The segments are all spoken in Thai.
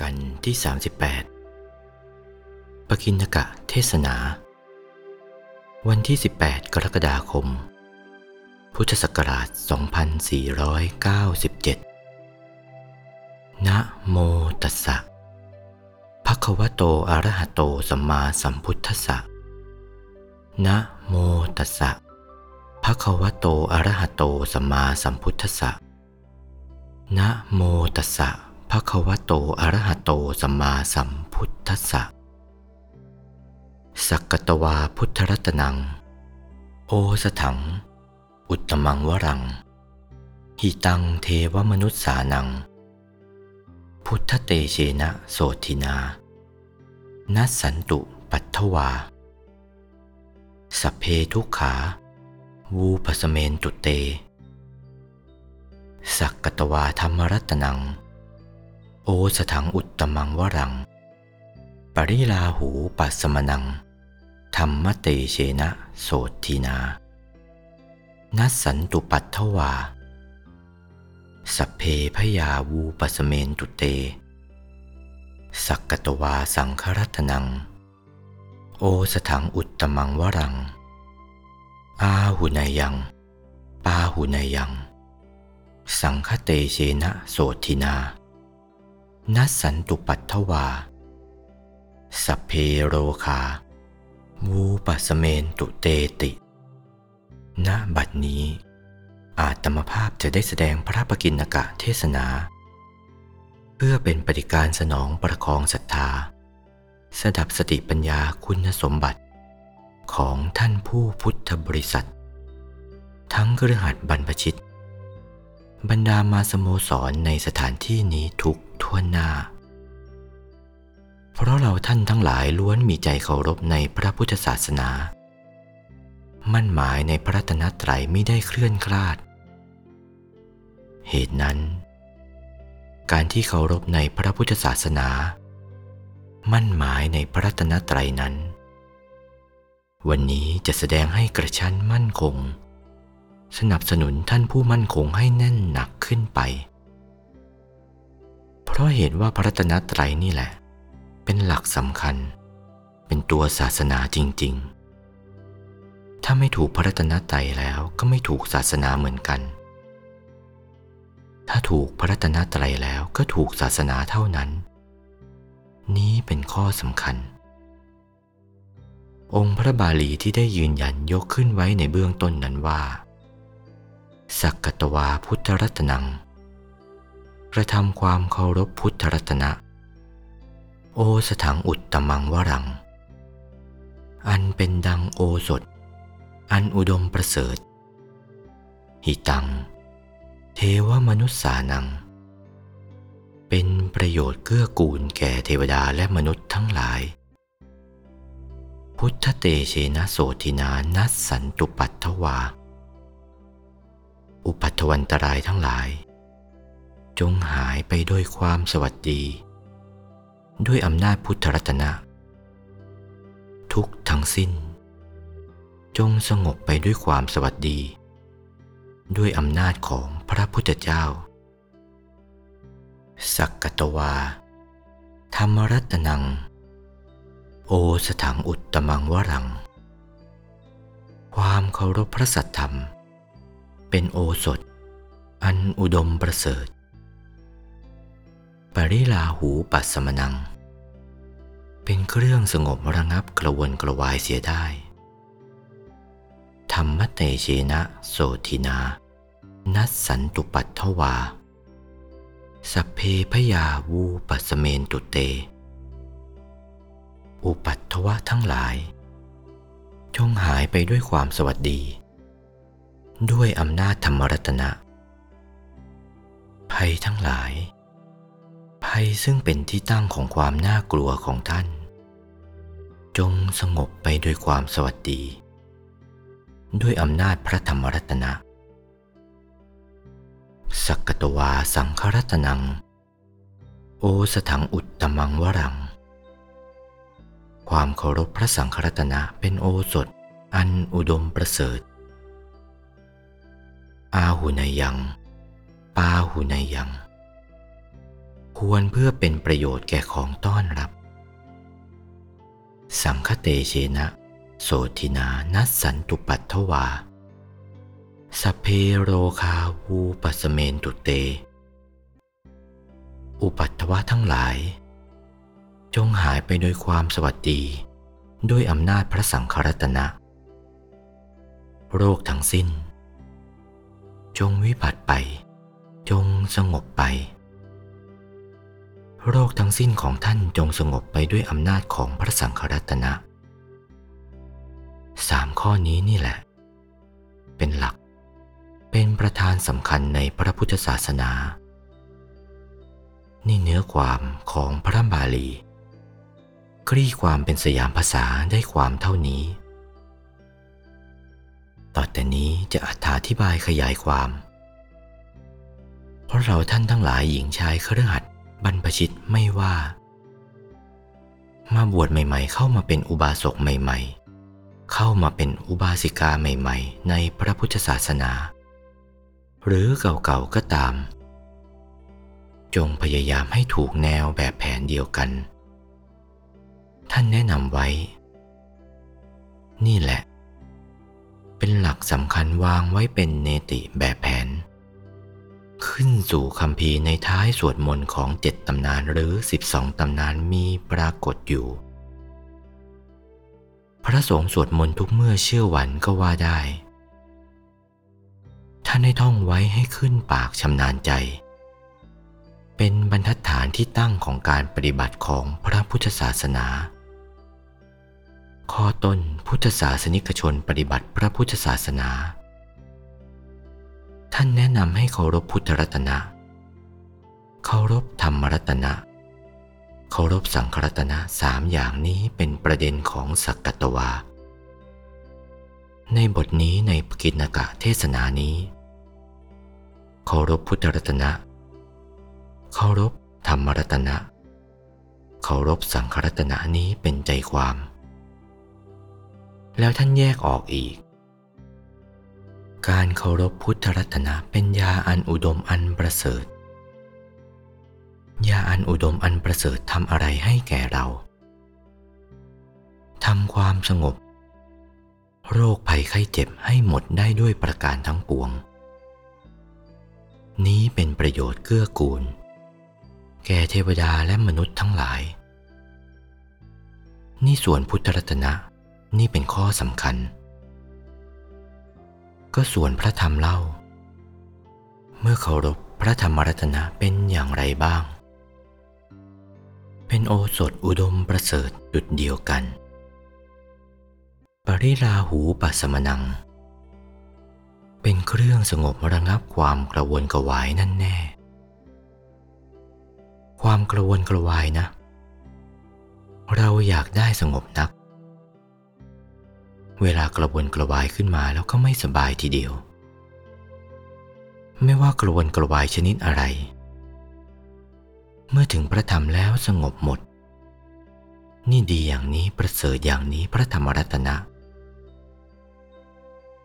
กันที่ 38ปกินกะเทศนา วันที่ 18 กรกฎาคม พุทธศักราช 2497 นะโมตัสสะภะคะวะโตอะระหะโตสัมมาสัมพุทธัสสะนะโมตัสสะภะคะวะโตอะระหะโตสัมมาสัมพุทธัสสะนะโมตัสสะ ภะควโตอรหะโตสัมมาสัมพุทธัสสะสักกตวาพุทธรัตนัง โอสถัง อุตมังวรัง หิตังเทวมนุษสานัง พุทธเตเชนะโสทินา นัสสันตุปัทถวา สัพเพทุกขา วูปสเมนตุเต สักกตวาธรรมรัตนัง โอสถังอุตตมังวรัง ปริลาหูปัสสมนัง ธรรมเตเชนะโสทินา นัสสันตุปัทถวา สัพเพพยาวูปสเมนตุเต สักกตวาสังครัตนัง โอสถังอุตตมังวรัง อาหุนายัง ปาหุนายัง สังคเตเชนะโสทินา นัสสันตุปัทถวา สัพเพโรคา วูปสเมนตุเตติ ณ บัดนี้ อาตมภาพจะได้แสดงพระปกิณกะเทศนา เพื่อเป็นปฏิการสนองประคองศรัทธา สดับสติปัญญาคุณสมบัติ ของท่านผู้พุทธบริษัท ทั้งเครือขัดบรรพชิต บรรดามาสโมสรในสถานที่นี้ทุก ทั่วหน้า เพราะเราท่านทั้งหลายล้วนมีใจเคารพในพระพุทธศาสนา มั่นหมายในพระรัตนตรัยไม่ได้เคลื่อนคลาด เหตุนั้น การที่เคารพในพระพุทธศาสนา มั่นหมายในพระรัตนตรัยนั้น วันนี้จะแสดงให้กระชั้นมั่นคงสนับสนุนท่านผู้มั่นคงให้แน่นหนักขึ้นไป เพราะเหตุว่าพระรัตนตรัยนี่แหละ เป็นหลักสำคัญ เป็นตัวศาสนาจริง ๆ ถ้าไม่ถูกพระรัตนตรัยแล้วก็ไม่ถูกศาสนาเหมือนกัน ถ้าถูกพระรัตนตรัยแล้วก็ถูกศาสนาเท่านั้น นี้เป็นข้อสำคัญ องค์พระบาลีที่ได้ยืนยันยกขึ้นไว้ในเบื้องต้นนั้นว่า สักกตวาพุทธรัตนัง ระทำความเคารพพุทธรัตนะ โอสถังอุตตมังวรัง อันเป็นดังโอสถ อันอุดมประเสริฐ หิตัง เทวมนุษสานัง เป็นประโยชน์เกื้อกูลแก่เทวดาและมนุษย์ทั้งหลาย พุทธเตเชนะโสทินานัสสันตุปัตถวา อุปัตถวันตรายทั้งหลาย จงหายไปด้วยความสวัสดี ด้วยอำนาจพุทธรัตนะ ทุกทั้งสิ้น จงสงบไปด้วยความสวัสดี ด้วยอำนาจของพระพุทธเจ้า สักกตวา ธรรมรัตนัง โอสถังอุตตมังวรัง ความเคารพพระสัทธรรม เป็นโอสถอันอุดมประเสริฐ ริลาหูปัสสมนัง เป็นเครื่องสงบระงับกระวนกระวายเสียได้ ธรรมเตเชนะโสทินา นัสสันตุปัตถวา สัพเพพยาวูปัสสเมนตุเต อุปัตถวะทั้งหลาย จงหายไปด้วยความสวัสดี ด้วยอำนาจธรรมรัตนะภัยทั้งหลาย ภัยซึ่งเป็นที่ตั้งของความน่ากลัวของท่าน จงสงบไปด้วยความสวัสดี ด้วยอำนาจพระธรรมรัตนะ สักกตวาสังครัตนัง โอสถังอุตตมังวรัง ความเคารพพระสังฆรัตนะเป็นโอสถอันอุดมประเสริฐ อาหุนยัง ปาหุนยัง ควรเพื่อเป็นประโยชน์แก่ของต้อนรับ สังคเตเชนะ โสทินานัสสันตุปัตถวา สเพโรคาวูปัสเมนตุเต อุปัตถวะทั้งหลาย จงหายไปโดยความสวัสดี ด้วยอำนาจพระสังฆรัตนะ โรคทั้งสิ้น จงวิบัติไป จงสงบไป โรคทั้งสิ้นของท่านจงสงบไปด้วยอำนาจของพระสังฆรัตนะสามข้อนี้นี่แหละ เป็นหลัก เป็นประธานสำคัญในพระพุทธศาสนา นี่เนื้อความของพระบาลีกรีความเป็นสยามภาษาได้ความเท่านี้ ต่อแต่นี้จะอธิบายขยายความ เพราะเราท่านทั้งหลายหญิงชายเครือขัด บรรพชิตไม่ว่า มาบวชใหม่ๆ เข้ามาเป็นอุบาสกใหม่ ๆ เข้ามาเป็นอุบาสิกาใหม่ ๆ ในพระพุทธศาสนา หรือเก่าๆก็ตาม จงพยายามให้ถูกแนวแบบแผนเดียวกัน ท่านแนะนำไว้ นี่แหละ เป็นหลักสำคัญวางไว้เป็นเนติแบบแผน ขึ้นสู่คำพีในท้ายสวดมนต์ของเจ็ดตำนานหรือ 12 ตำนานมีปรากฏอยู่ พระสงฆ์สวดมนต์ทุกเมื่อเชื่อวันก็ว่าได้ ท่านให้ท่องไว้ให้ขึ้นปากชำนาญใจ เป็นบรรทัดฐานที่ตั้งของการปฏิบัติของพระพุทธศาสนา ข้อต้นพุทธศาสนิกชนปฏิบัติพระพุทธศาสนา ท่านแนะนำให้เคารพพุทธรัตนะ เคารพธรรมรัตนะ เคารพสังฆรัตนะสามอย่างนี้เป็นประเด็นของสักกตวา ในบทนี้ในปกิณกะเทศนานี้ เคารพพุทธรัตนะ เคารพธรรมรัตนะ เคารพสังฆรัตนะนี้เป็นใจความ แล้วท่านแยกออกอีก การเคารพพุทธรัตนะเป็นยาอันอุดมอันประเสริฐ ยาอันอุดมอันประเสริฐทำอะไรให้แก่เรา ทำความสงบ โรคภัยไข้เจ็บให้หมดได้ด้วยประการทั้งปวง นี้เป็นประโยชน์เกื้อกูล แก่เทวดาและมนุษย์ทั้งหลาย นี่ส่วนพุทธรัตนะ นี่เป็นข้อสำคัญ ก็ส่วนพระธรรมเล่า เมื่อเคารพพระธรรมรัตนะเป็นอย่างไรบ้าง เป็นโอสถอุดมประเสริฐจุดเดียวกัน ปริราหูปัสมนัง เป็นเครื่องสงบระงับความกระวนกระวายนั่นแน่ ความกระวนกระวายนะ เราอยากได้สงบนัก เวลากระวนกระวายขึ้นมาแล้วก็ไม่สบายทีเดียว ไม่ว่ากระวนกระวายชนิดอะไร เมื่อถึงพระธรรมแล้วสงบหมด นี่ดีอย่างนี้ประเสริฐอย่างนี้พระธรรมรัตนะ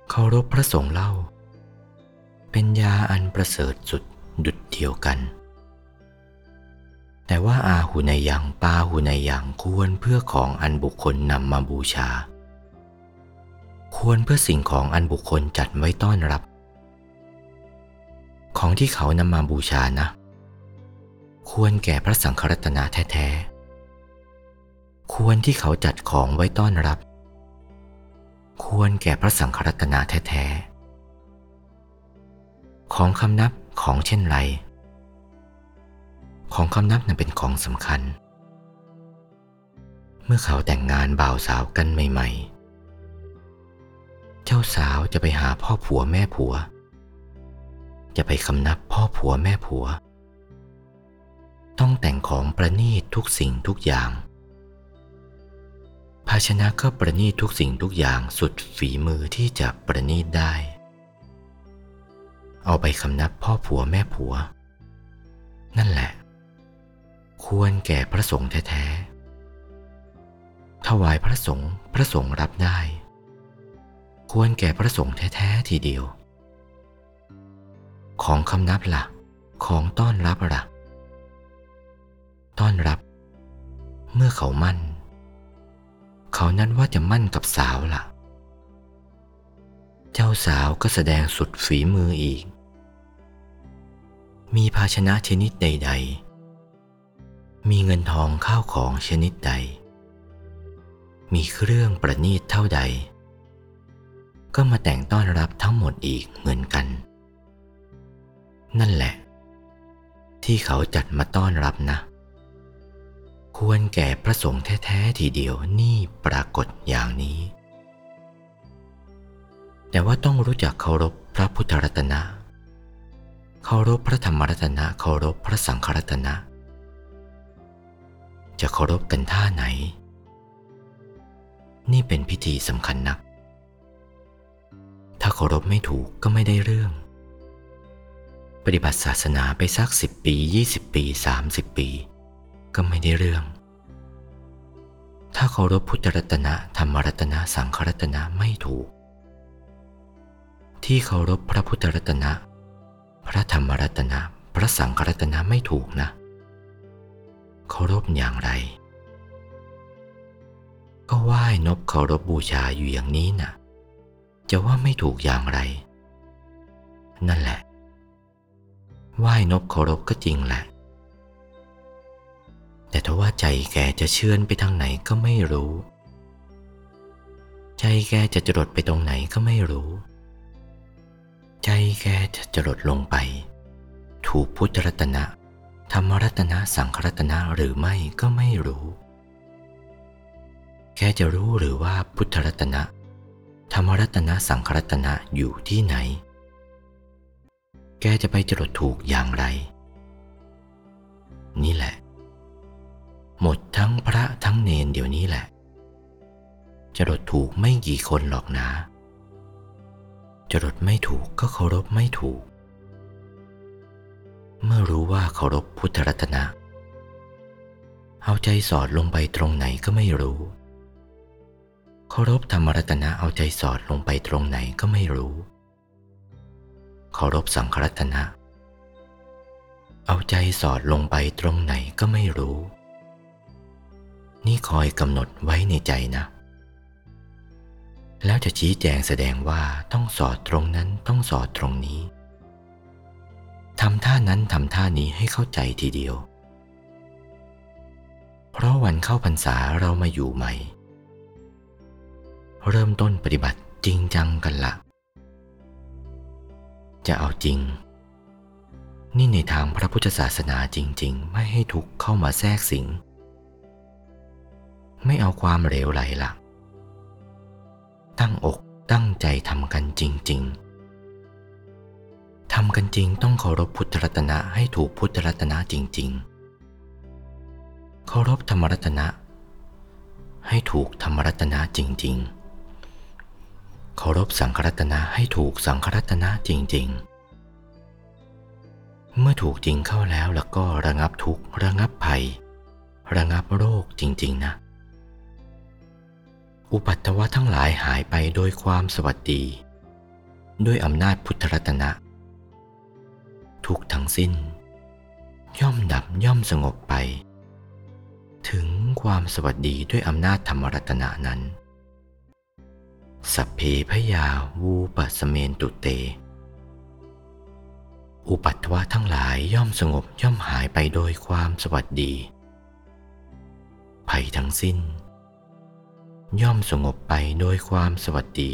เคารพพระสงฆ์เล่า เป็นยาอันประเสริฐสุดดุดเดียวกัน แต่ว่าอาหุในยังปาหุในยังควรเพื่อของอันบุคคลนำมาบูชา ควรเพื่อสิ่งของอันบุคคลจัดไว้ต้อนรับ ของที่เขานำมาบูชานะ ควรแก่พระสังฆรัตนาแท้ๆ ควรที่เขาจัดของไว้ต้อนรับ ควรแก่พระสังฆรัตนาแท้ๆ ของคำนับของเช่นไร ของคำนับนั้นเป็นของสำคัญ เมื่อเขาแต่งงานบ่าวสาวกันใหม่ ๆ เจ้าสาวจะไปหาพ่อผัวแม่ผัว จะไปคำนับพ่อผัวแม่ผัว ต้องแต่งของประณีตทุกสิ่งทุกอย่าง ภาชนะก็ประณีตทุกสิ่งทุกอย่างสุดฝีมือที่จะประณีตได้ เอาไปคำนับพ่อผัวแม่ผัว นั่นแหละ ควรแก่พระสงฆ์แท้ๆถวายพระสงฆ์พระสงฆ์รับได้ ควรแก่พระสงฆ์แท้ๆทีเดียว ของคำนับละ่ะ ของต้อนรับละ่ะ ต้อนรับ เมื่อเขามั่น เขานั้นว่าจะมั่นกับสาวละ่ะ เจ้าสาวก็แสดงสุดฝีมืออีก มีภาชนะชนิดใด ๆ มีเงินทองข้าวของชนิดใด มีเครื่องประณีตเท่าใด ก็มาแต่งต้อนรับทั้งหมดอีกเหมือนกัน นั่นแหละ ที่เขาจัดมาต้อนรับนะ ควรแก่พระสงฆ์แท้ๆทีเดียวนี่ปรากฏอย่างนี้ แต่ว่าต้องรู้จักเคารพพระพุทธรัตนะ เคารพพระธรรมรัตนะ เคารพพระสังฆรัตนะ จะเคารพกันท่าไหน นี่เป็นพิธีสำคัญนัก ถ้าเคารพไม่ถูกก็ไม่ได้เรื่อง ปฏิบัติศาสนาไปสักสิบปียี่สิบปีสามสิบปี ก็ไม่ได้เรื่อง ถ้าเคารพพุทธรัตนะธรรมรัตนะสังฆรัตนะไม่ถูก ที่เคารพพระพุทธรัตนะ พระธรรมรัตนะ พระสังฆรัตนะไม่ถูกนะ เคารพอย่างไร ก็ไหว้นบเคารพบูชาอยู่อย่างนี้นะ่ะ จะว่าไม่ถูกอย่างไร นั่นแหละไหว้นบเคารพก็จริงแหละ แต่ถ้าว่าใจแกจะเชื่อนไปทางไหนก็ไม่รู้ ใจแกจะจรดไปตรงไหนก็ไม่รู้ ใจแกจะจรดลงไป ถูกพุทธรัตนะ ธรรมรัตนะสังฆรัตนะหรือไม่ก็ไม่รู้ แกจะรู้หรือว่าพุทธรัตนะ ธรรมรัตนะสังฆรัตนะอยู่ที่ไหน แกจะไปจรดถูกอย่างไร นี่แหละ หมดทั้งพระทั้งเนนเดี๋ยวนี้แหละ จรดถูกไม่กี่คนหรอกนะจรดไม่ถูกก็เคารพไม่ถูก เมื่อรู้ว่าเคารพพุทธรัตนะ เอาใจสอดลงไปตรงไหนก็ไม่รู้ เคารพธรรมรัตนะเอาใจสอดลงไปตรงไหนก็ไม่รู้เคารพสังฆรัตนะ เอาใจสอดลงไปตรงไหนก็ไม่รู้ นี่คอยกำหนดไว้ในใจนะ แล้วจะชี้แจงแสดงว่าต้องสอดตรงนั้นต้องสอดตรงนี้ทำท่านั้นทำท่านี้ให้เข้าใจทีเดียว เพราะวันเข้าพรรษาเรามาอยู่ใหม่ เริ่มต้นปฏิบัติจริงจังกันละ จะเอาจริง นี่ในทางพระพุทธศาสนาจริง ๆ ไม่ให้ทุกเข้ามาแทรกสิง ไม่เอาความเหลวไหลละตั้งอกตั้งใจทำกันจริง ๆทำกันจริงต้องเคารพพุทธรัตนะให้ถูกพุทธรัตนะจริง ๆ เคารพธรรมรัตนะให้ถูกธรรมรัตนะจริง ๆ เคารพสังฆรัตนะให้ถูกสังฆรัตนะจริง ๆ เมื่อถูกจริงเข้าแล้วแล้วก็ระงับทุกข์ระงับภัย ระงับโรคจริง ๆ นะ อุปัตตวะทั้งหลายหายไปโดยความสวัสดี ด้วยอำนาจพุทธรัตนะ ทุกทั้งสิ้น ย่อมดับย่อมสงบไป ถึงความสวัสดีด้วยอำนาจธรรมรัตนะนั้น สัพเพพยาวูปัสเมนตุเต อุปัตวะทั้งหลายย่อมสงบย่อมหายไปโดยความสวัสดี ภัยทั้งสิ้น ย่อมสงบไปโดยความสวัสดี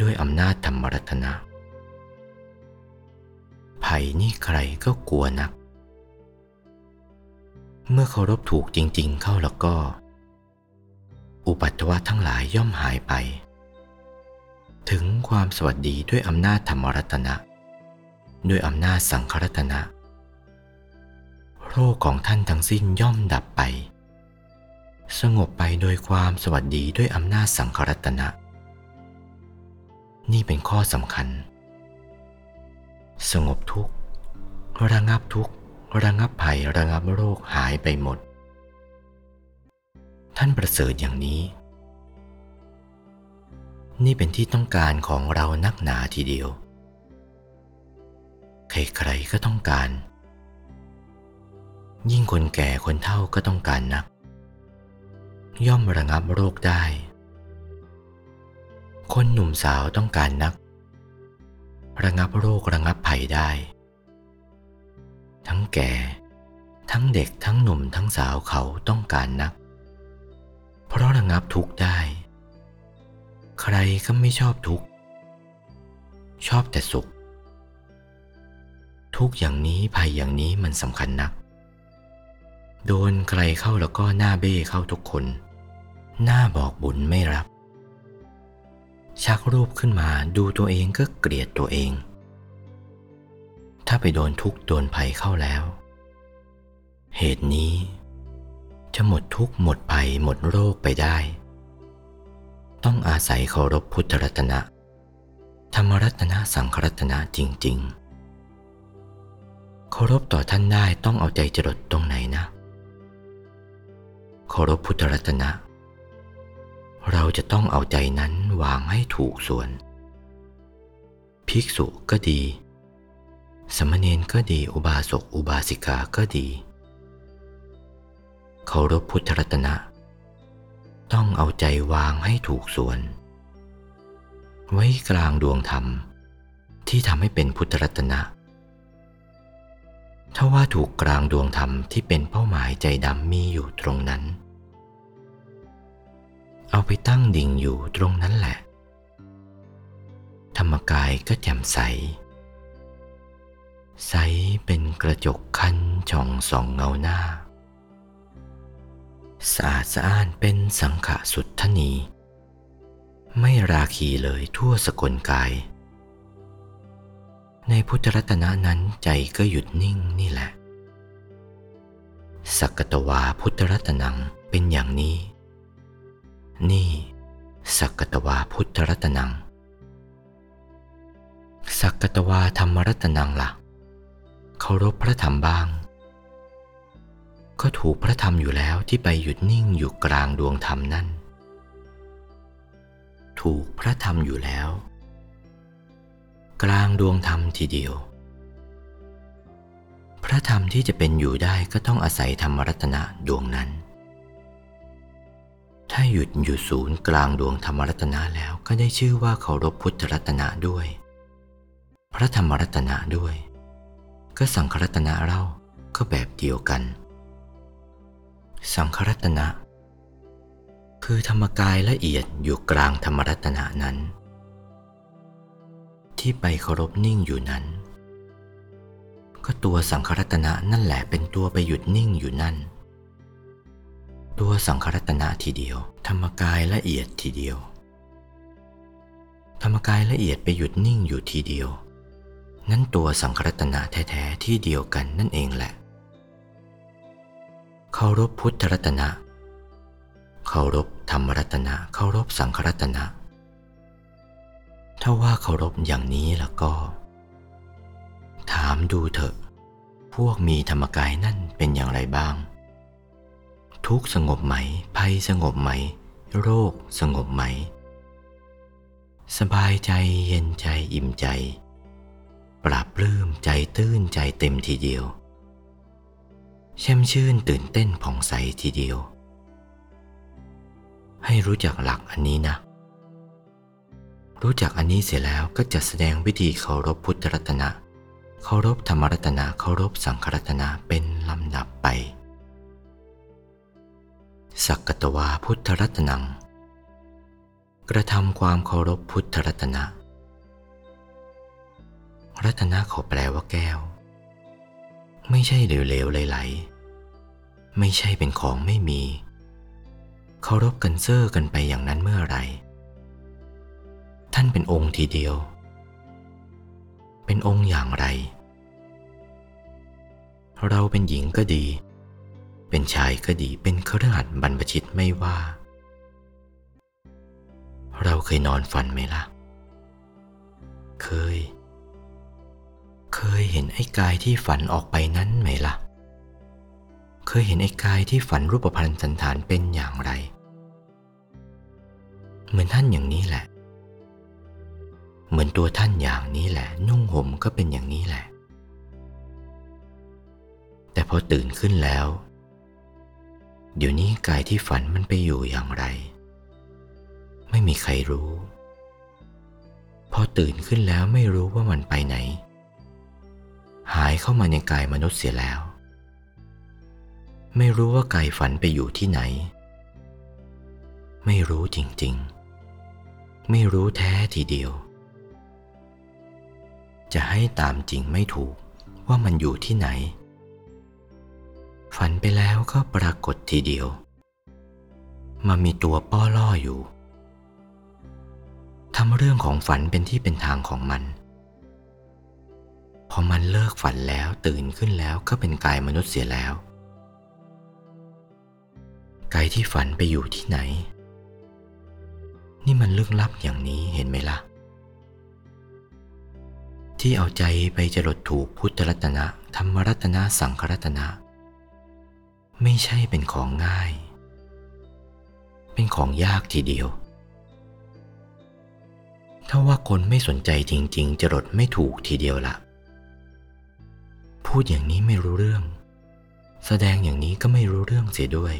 ด้วยอำนาจธรรมรัตนะ ภัยนี่ใครก็กลัวนัก เมื่อเคารพถูกจริง ๆ เข้าแล้วก็ อุปัตวะทั้งหลายย่อมหายไป ถึงความสวัสดีด้วยอำนาจธรรมรัตนะ ด้วยอำนาจสังครัตนะ โรคของท่านทั้งสิ้นย่อมดับไป สงบไปโดยความสวัสดีด้วยอำนาจสังครัตนะ นี่เป็นข้อสำคัญ สงบทุกข์ระงับทุกข์ระงับภัยระงับโรคหายไปหมด ท่านประเสริฐอย่างนี้ นี่เป็นที่ต้องการของเรานักหนาทีเดียว ใครๆก็ต้องการ ยิ่งคนแก่คนเฒ่าก็ต้องการนัก ย่อมระงับโรคได้ คนหนุ่มสาวต้องการนัก ระงับโรคระงับภัยได้ ทั้งแก่ ทั้งเด็กทั้งหนุ่มทั้งสาวเขาต้องการนัก เพราะระงับทุกข์ได้ ใครก็ไม่ชอบทุกข์ ชอบแต่สุข ทุกอย่างนี้ภัยอย่างนี้มันสำคัญนัก โดนใครเข้าแล้วก็หน้าเบ้เข้าทุกคน หน้าบอกบุญไม่รับ ชักรูปขึ้นมาดูตัวเองก็เกลียดตัวเอง ถ้าไปโดนทุกโดนภัยเข้าแล้ว เหตุนี้ จะหมดทุกข์หมดภัยหมดโรคไปได้ ต้องอาศัยเคารพพุทธรัตนะ ธรรมรัตนะสังครัตนะจริง ๆ เคารพต่อท่านได้ต้องเอาใจจดตรงไหนนะ เคารพพุทธรัตนะ เราจะต้องเอาใจนั้นวางให้ถูกส่วน ภิกษุก็ดี สมณเณรก็ดี อุบาสก อุบาสิกาก็ดี เคารพพุทธรัตนะ ต้องเอาใจวางให้ถูกส่วน ไว้กลางดวงธรรม ที่ทำให้เป็นพุทธรัตนะ ถ้าว่าถูกกลางดวงธรรมที่เป็นเป้าหมายใจดำมีอยู่ตรงนั้น เอาไปตั้งดิ่งอยู่ตรงนั้นแหละ ธรรมกายก็แจ่มใสใสเป็นกระจกคันช่องส่องเงาหน้า สะอาดสะอ้านเป็นสังขะสุดทนี ไม่ราคีเลยทั่วสกลกาย ในพุทธรัตนะนั้นใจก็หยุดนิ่งนี่แหละ สักตวาพุทธรัตนังเป็นอย่างนี้ นี่สักตวาพุทธรัตนัง สักกตวาธรรมรัตนังละ่ะเคารพพระธรรมบ้าง ก็ถูกพระธรรมอยู่แล้วที่ไปหยุดนิ่งอยู่กลางดวงธรรมนั่น ถูกพระธรรมอยู่แล้ว กลางดวงธรรมทีเดียว พระธรรมที่จะเป็นอยู่ได้ก็ต้องอาศัยธรรมรัตนะดวงนั้น ถ้าหยุดอยู่ศูนย์กลางดวงธรรมรัตนะแล้วก็ได้ชื่อว่าเคารพพุทธรัตนะด้วย พระธรรมรัตนะด้วย ก็สังครัตนะเราก็แบบเดียวกัน สังครัตนะ คือธรรมกายละเอียดอยู่กลางธรรมรัตนะนั้น ที่ไปเคารพนิ่งอยู่นั้น ก็ตัวสังครัตนะนั่นแหละเป็นตัวไปหยุดนิ่งอยู่นั่น ตัวสังครัตนะทีเดียว ธรรมกายละเอียดทีเดียว ธรรมกายละเอียดไปหยุดนิ่งอยู่ทีเดียว นั่นตัวสังครัตนะแท้ๆที่เดียวกันนั่นเองแหละ เคารพพุทธรัตนะ เคารพธรรมรัตนะ เคารพสังครัตนะ ถ้าว่าเคารพอย่างนี้แล้วก็ ถามดูเถอะ พวกมีธรรมกายนั่นเป็นอย่างไรบ้าง ทุกสงบไหม ภัยสงบไหม โรคสงบไหม สบายใจเย็นใจอิ่มใจ ปราบปลื้มใจตื้นใจเต็มทีเดียว แช่มชื่นตื่นเต้นผ่องใสทีเดียว ให้รู้จักหลักอันนี้นะ รู้จักอันนี้เสียแล้วก็จะแสดงวิธีเคารพพุทธรัตนะ เคารพธรรมรัตนะ เคารพสังครัตนะเป็นลำดับไป สักกตวาพุทธรัตนัง กระทำความเคารพพุทธรัตนะ รัตนะเขาแปลว่าแก้ว ไม่ใช่เหลวๆไหลๆไม่ใช่เป็นของไม่มี เคารพกันเซอร์กันไปอย่างนั้นเมื่อไรท่านเป็นองค์ทีเดียว เป็นองค์อย่างไร เราเป็นหญิงก็ดี เป็นชายก็ดีเป็นเครือขัดบรรพชิตไม่ว่า เราเคยนอนฝันไหมล่ะ เคย เคยเห็นไอ้กายที่ฝันออกไปนั้นไหมล่ะ เคยเห็นไอ้กายที่ฝันรูปพันธ์สันฐานเป็นอย่างไร เหมือนท่านอย่างนี้แหละ เหมือนตัวท่านอย่างนี้แหละ นุ่งห่มก็เป็นอย่างนี้แหละ แต่พอตื่นขึ้นแล้ว เดี๋ยวนี้กายที่ฝันมันไปอยู่อย่างไร ไม่มีใครรู้ พอตื่นขึ้นแล้วไม่รู้ว่ามันไปไหนายเข้ามาในกายมนุษย์เสียแล้ว ไม่รู้ว่ากายฝันไปอยู่ที่ไหน ไม่รู้จริงๆ ไม่รู้แท้ทีเดียว จะให้ตามจริงไม่ถูกว่ามันอยู่ที่ไหน ฝันไปแล้วก็ปรากฏทีเดียว มามีตัวป้อล่ออยู่ทำเรื่องของฝันเป็นที่เป็นทางของมัน พอมันเลิกฝันแล้วตื่นขึ้นแล้วก็เป็นกายมนุษย์เสียแล้ว กายที่ฝันไปอยู่ที่ไหน นี่มันลึกลับอย่างนี้เห็นไหมละ่ะ ที่เอาใจไปจรดถูกพุทธรัตนะ ธรรมรัตนะ สังขรัตนะ ไม่ใช่เป็นของง่าย เป็นของยากทีเดียวถ้าว่าคนไม่สนใจจริง ๆ จะรดไม่ถูกทีเดียวละ พูดอย่างนี้ไม่รู้เรื่อง แสดงอย่างนี้ก็ไม่รู้เรื่องเสียด้วย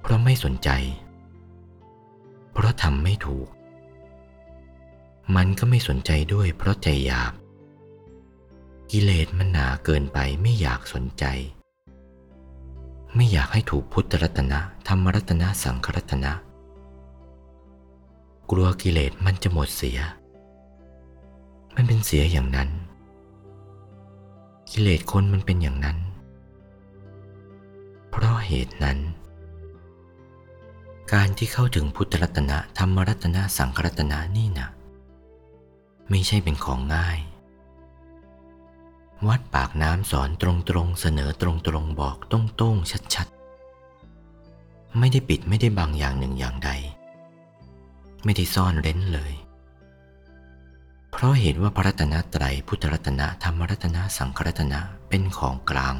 เพราะไม่สนใจ เพราะทำไม่ถูก มันก็ไม่สนใจด้วยเพราะใจหยาบ กิเลสมันหนาเกินไปไม่อยากสนใจ ไม่อยากให้ถูกพุทธรัตนะธรรมรัตนะสังขรัตนะ กลัวกิเลสมันจะหมดเสีย มันเป็นเสียอย่างนั้น กิเลสคนมันเป็นอย่างนั้น เพราะเหตุนั้น การที่เข้าถึงพุทธรัตนะธรรมรัตนะสังขรัตนะนี่นะไม่ใช่เป็นของง่าย วัดปากน้ำสอนตรงๆ เสนอตรงๆ บอกตรงๆชัดๆ ไม่ได้ปิดไม่ได้บังอย่างหนึ่งอย่างใด ไม่ได้ซ่อนเร้นเลย เพราะเห็นว่าพระรัตนตรัยพุทธรัตนะธรรมรัตนะสังขรัตนะเป็นของกลาง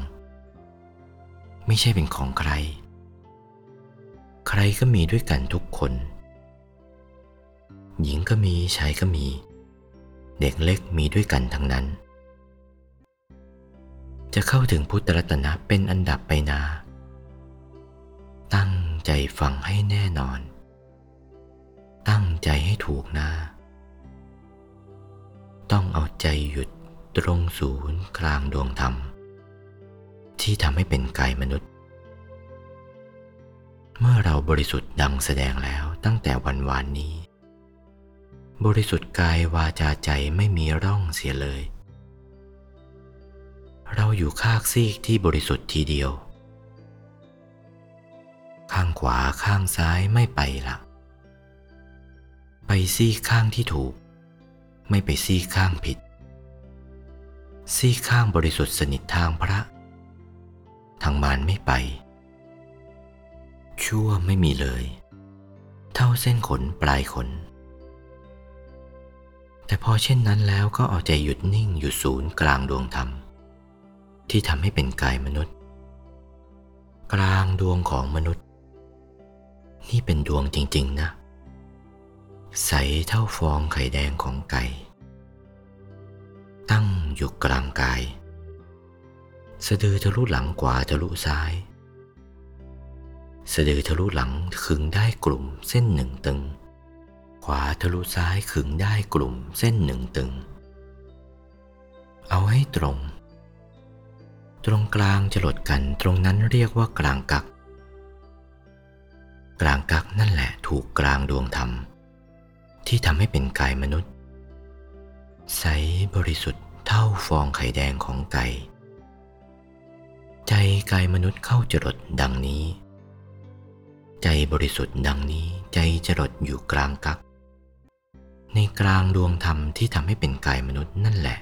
ไม่ใช่เป็นของใคร ใครก็มีด้วยกันทุกคน หญิงก็มีชายก็มี เด็กเล็กมีด้วยกันทั้งนั้น จะเข้าถึงพุทธรัตนะเป็นอันดับไปนา ตั้งใจฟังให้แน่นอน ตั้งใจให้ถูกนา ต้องเอาใจหยุดตรงศูนย์กลางดวงธรรม ที่ทำให้เป็นกายมนุษย์ เมื่อเราบริสุทธิ์ดังแสดงแล้วตั้งแต่วันวานนี้ บริสุทธิ์กายวาจาใจไม่มีร่องเสียเลย เราอยู่ข้างซีกที่บริสุทธิ์ทีเดียว ข้างขวาข้างซ้ายไม่ไปละไปซีกข้างที่ถูก ไม่ไปซีกข้างผิด ซีกข้างบริสุทธิ์สนิททางพระ ทางมารไม่ไป ชั่วไม่มีเลย เท่าเส้นขนปลายขน แต่พอเช่นนั้นแล้วก็เอาใจหยุดนิ่งอยู่ศูนย์กลางดวงธรรม ที่ทำให้เป็นกายมนุษย์ กลางดวงของมนุษย์ นี่เป็นดวงจริง ๆ นะ ใสเท่าฟองไข่แดงของไก่ ตั้งอยู่กลางกาย สะดือทะลุหลังกว่าทะลุซ้าย สะดือทะลุหลังขึงได้กลุ่มเส้นหนึ่งตึง ขวาทะลุซ้ายขึงได้กลุ่มเส้นหนึ่งตึง เอาให้ตรง ตรงกลางจะหลดกันตรงนั้นเรียกว่ากลางกัก กลางกักนั่นแหละถูกกลางดวงธรรม ที่ทำให้เป็นกายมนุษย์ ใสบริสุทธิ์เท่าฟองไข่แดงของไก่ ใจกายมนุษย์เข้าจรดดังนี้ ใจบริสุทธิ์ดังนี้ใจจรดอยู่กลางกัก ในกลางดวงธรรมที่ทำให้เป็นกายมนุษย์นั่นแหละ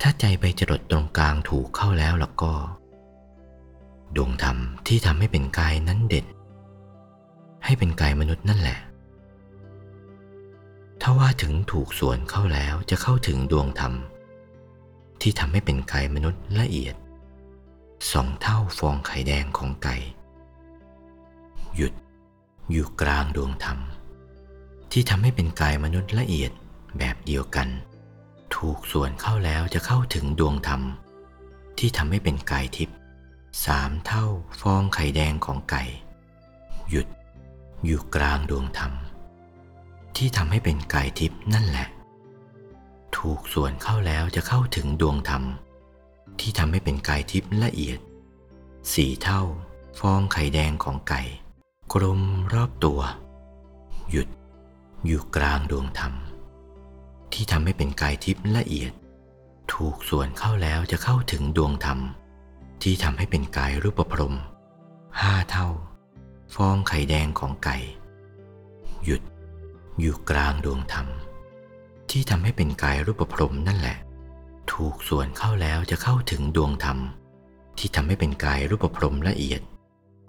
ถ้าใจไปจรดตรงกลางถูกเข้าแล้วแล้วก็ ดวงธรรมที่ทำให้เป็นกายนั้นเด่นให้เป็นกายมนุษย์นั่นแหละ ถ้าว่าถึงถูกส่วนเข้าแล้วจะเข้าถึงดวงธรรม ที่ทำให้เป็นกายมนุษย์ละเอียดสองเท่าฟองไข่แดงของไก่ หยุดอยู่กลางดวงธรรม ที่ทำให้เป็นกายมนุษย์ละเอียดแบบเดียวกัน ถูกส่วนเข้าแล้วจะเข้าถึงดวงธรรม ที่ทำให้เป็นกายทิพย์สามเท่าฟองไข่แดงของไก่ หยุดอยู่กลางดวงธรรม ที่ทำให้เป็นกายทิพย์นั่นแหละ ถูกส่วนเข้าแล้วจะเข้าถึงดวงธรรม ที่ทำให้เป็นกายทิพย์ละเอียด สี่เท่า ฟองไข่แดงของไก่ กลมรอบตัว หยุด อยู่กลางดวงธรรม ที่ทำให้เป็นกายทิพย์ละเอียด ถูกส่วนเข้าแล้วจะเข้าถึงดวงธรรม ที่ทำให้เป็นกายรูปพรมห้าเท่า ฟองไข่แดงของไก่ หยุด อยู่กลางดวงธรรม ที่ทำให้เป็นกายรูปพรมนั่นแหละ ถูกส่วนเข้าแล้วจะเข้าถึงดวงธรรม ที่ทำให้เป็นกายรูปพรมละเอียด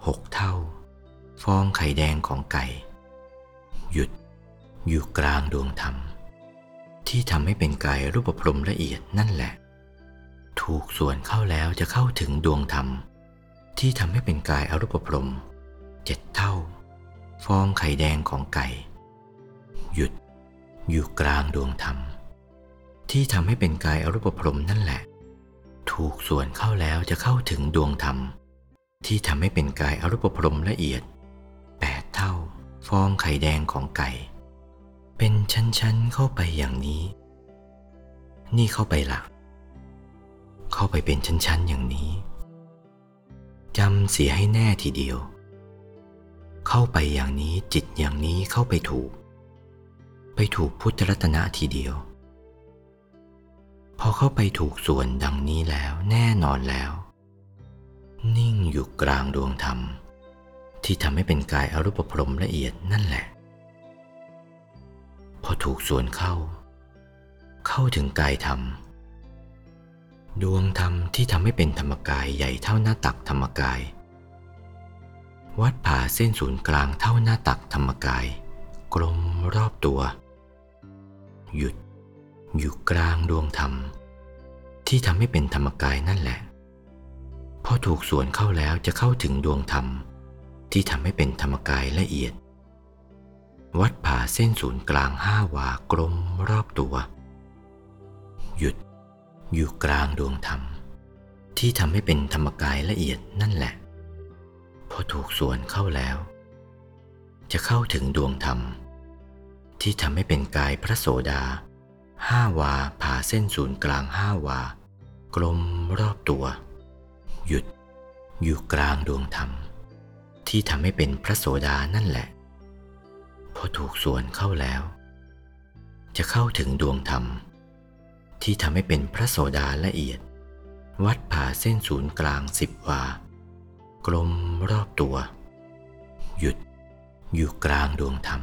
หกเท่า ฟองไข่แดงของไก่ หยุด อยู่กลางดวงธรรม ที่ทำให้เป็นกายรูปพรมละเอียดนั่นแหละ ถูกส่วนเข้าแล้วจะเข้าถึงดวงธรรม ที่ทำให้เป็นกายอรูปพรมเจ็ดเท่า ฟองไข่แดงของไก่ หยุด อยู่กลางดวงธรรม ที่ทำให้เป็นกายอรูปพรมนั่นแหละ ถูกส่วนเข้าแล้วจะเข้าถึงดวงธรรม ที่ทำให้เป็นกายอรูปพรมละเอียดแปดเท่าฟองไข่แดงของไก่ เป็นชั้นๆเข้าไปอย่างนี้ นี่เข้าไปละเข้าไปเป็นชั้นๆอย่างนี้จำเสียให้แน่ทีเดียว เข้าไปอย่างนี้จิตอย่างนี้เข้าไปถูก ไปถูกพุทธรัตนะทีเดียว พอเข้าไปถูกส่วนดังนี้แล้วแน่นอนแล้ว นิ่งอยู่กลางดวงธรรม ที่ทำให้เป็นกายอรูปพรมละเอียดนั่นแหละ พอถูกส่วนเข้า เข้าถึงกายธรรม ดวงธรรมที่ทำให้เป็นธรรมกายใหญ่เท่าหน้าตักธรรมกายวัดผ่าเส้นศูนย์กลางเท่าหน้าตักธรรมกาย กลมรอบตัว หยุด อยู่กลางดวงธรรม ที่ทำให้เป็นธรรมกายนั่นแหละ พอถูกส่วนเข้าแล้วจะเข้าถึงดวงธรรม ที่ทำให้เป็นธรรมกายละเอียด วัดผ่าเส้นศูนย์กลางห้าวากลมรอบตัว หยุด อยู่กลางดวงธรรม ที่ทำให้เป็นธรรมกายละเอียดนั่นแหละ พอถูกส่วนเข้าแล้ว จะเข้าถึงดวงธรรม ที่ทำให้เป็นกายพระโสดาห้าวาผ่าเส้นศูนย์กลางห้าวา กลมรอบตัว หยุด อยู่กลางดวงธรรม ที่ทำให้เป็นพระโสดานั่นแหละ พอถูกส่วนเข้าแล้ว จะเข้าถึงดวงธรรม ที่ทำให้เป็นพระโสดาละเอียด วัดผ่าเส้นศูนย์กลางสิบวา กลมรอบตัว หยุด อยู่กลางดวงธรรม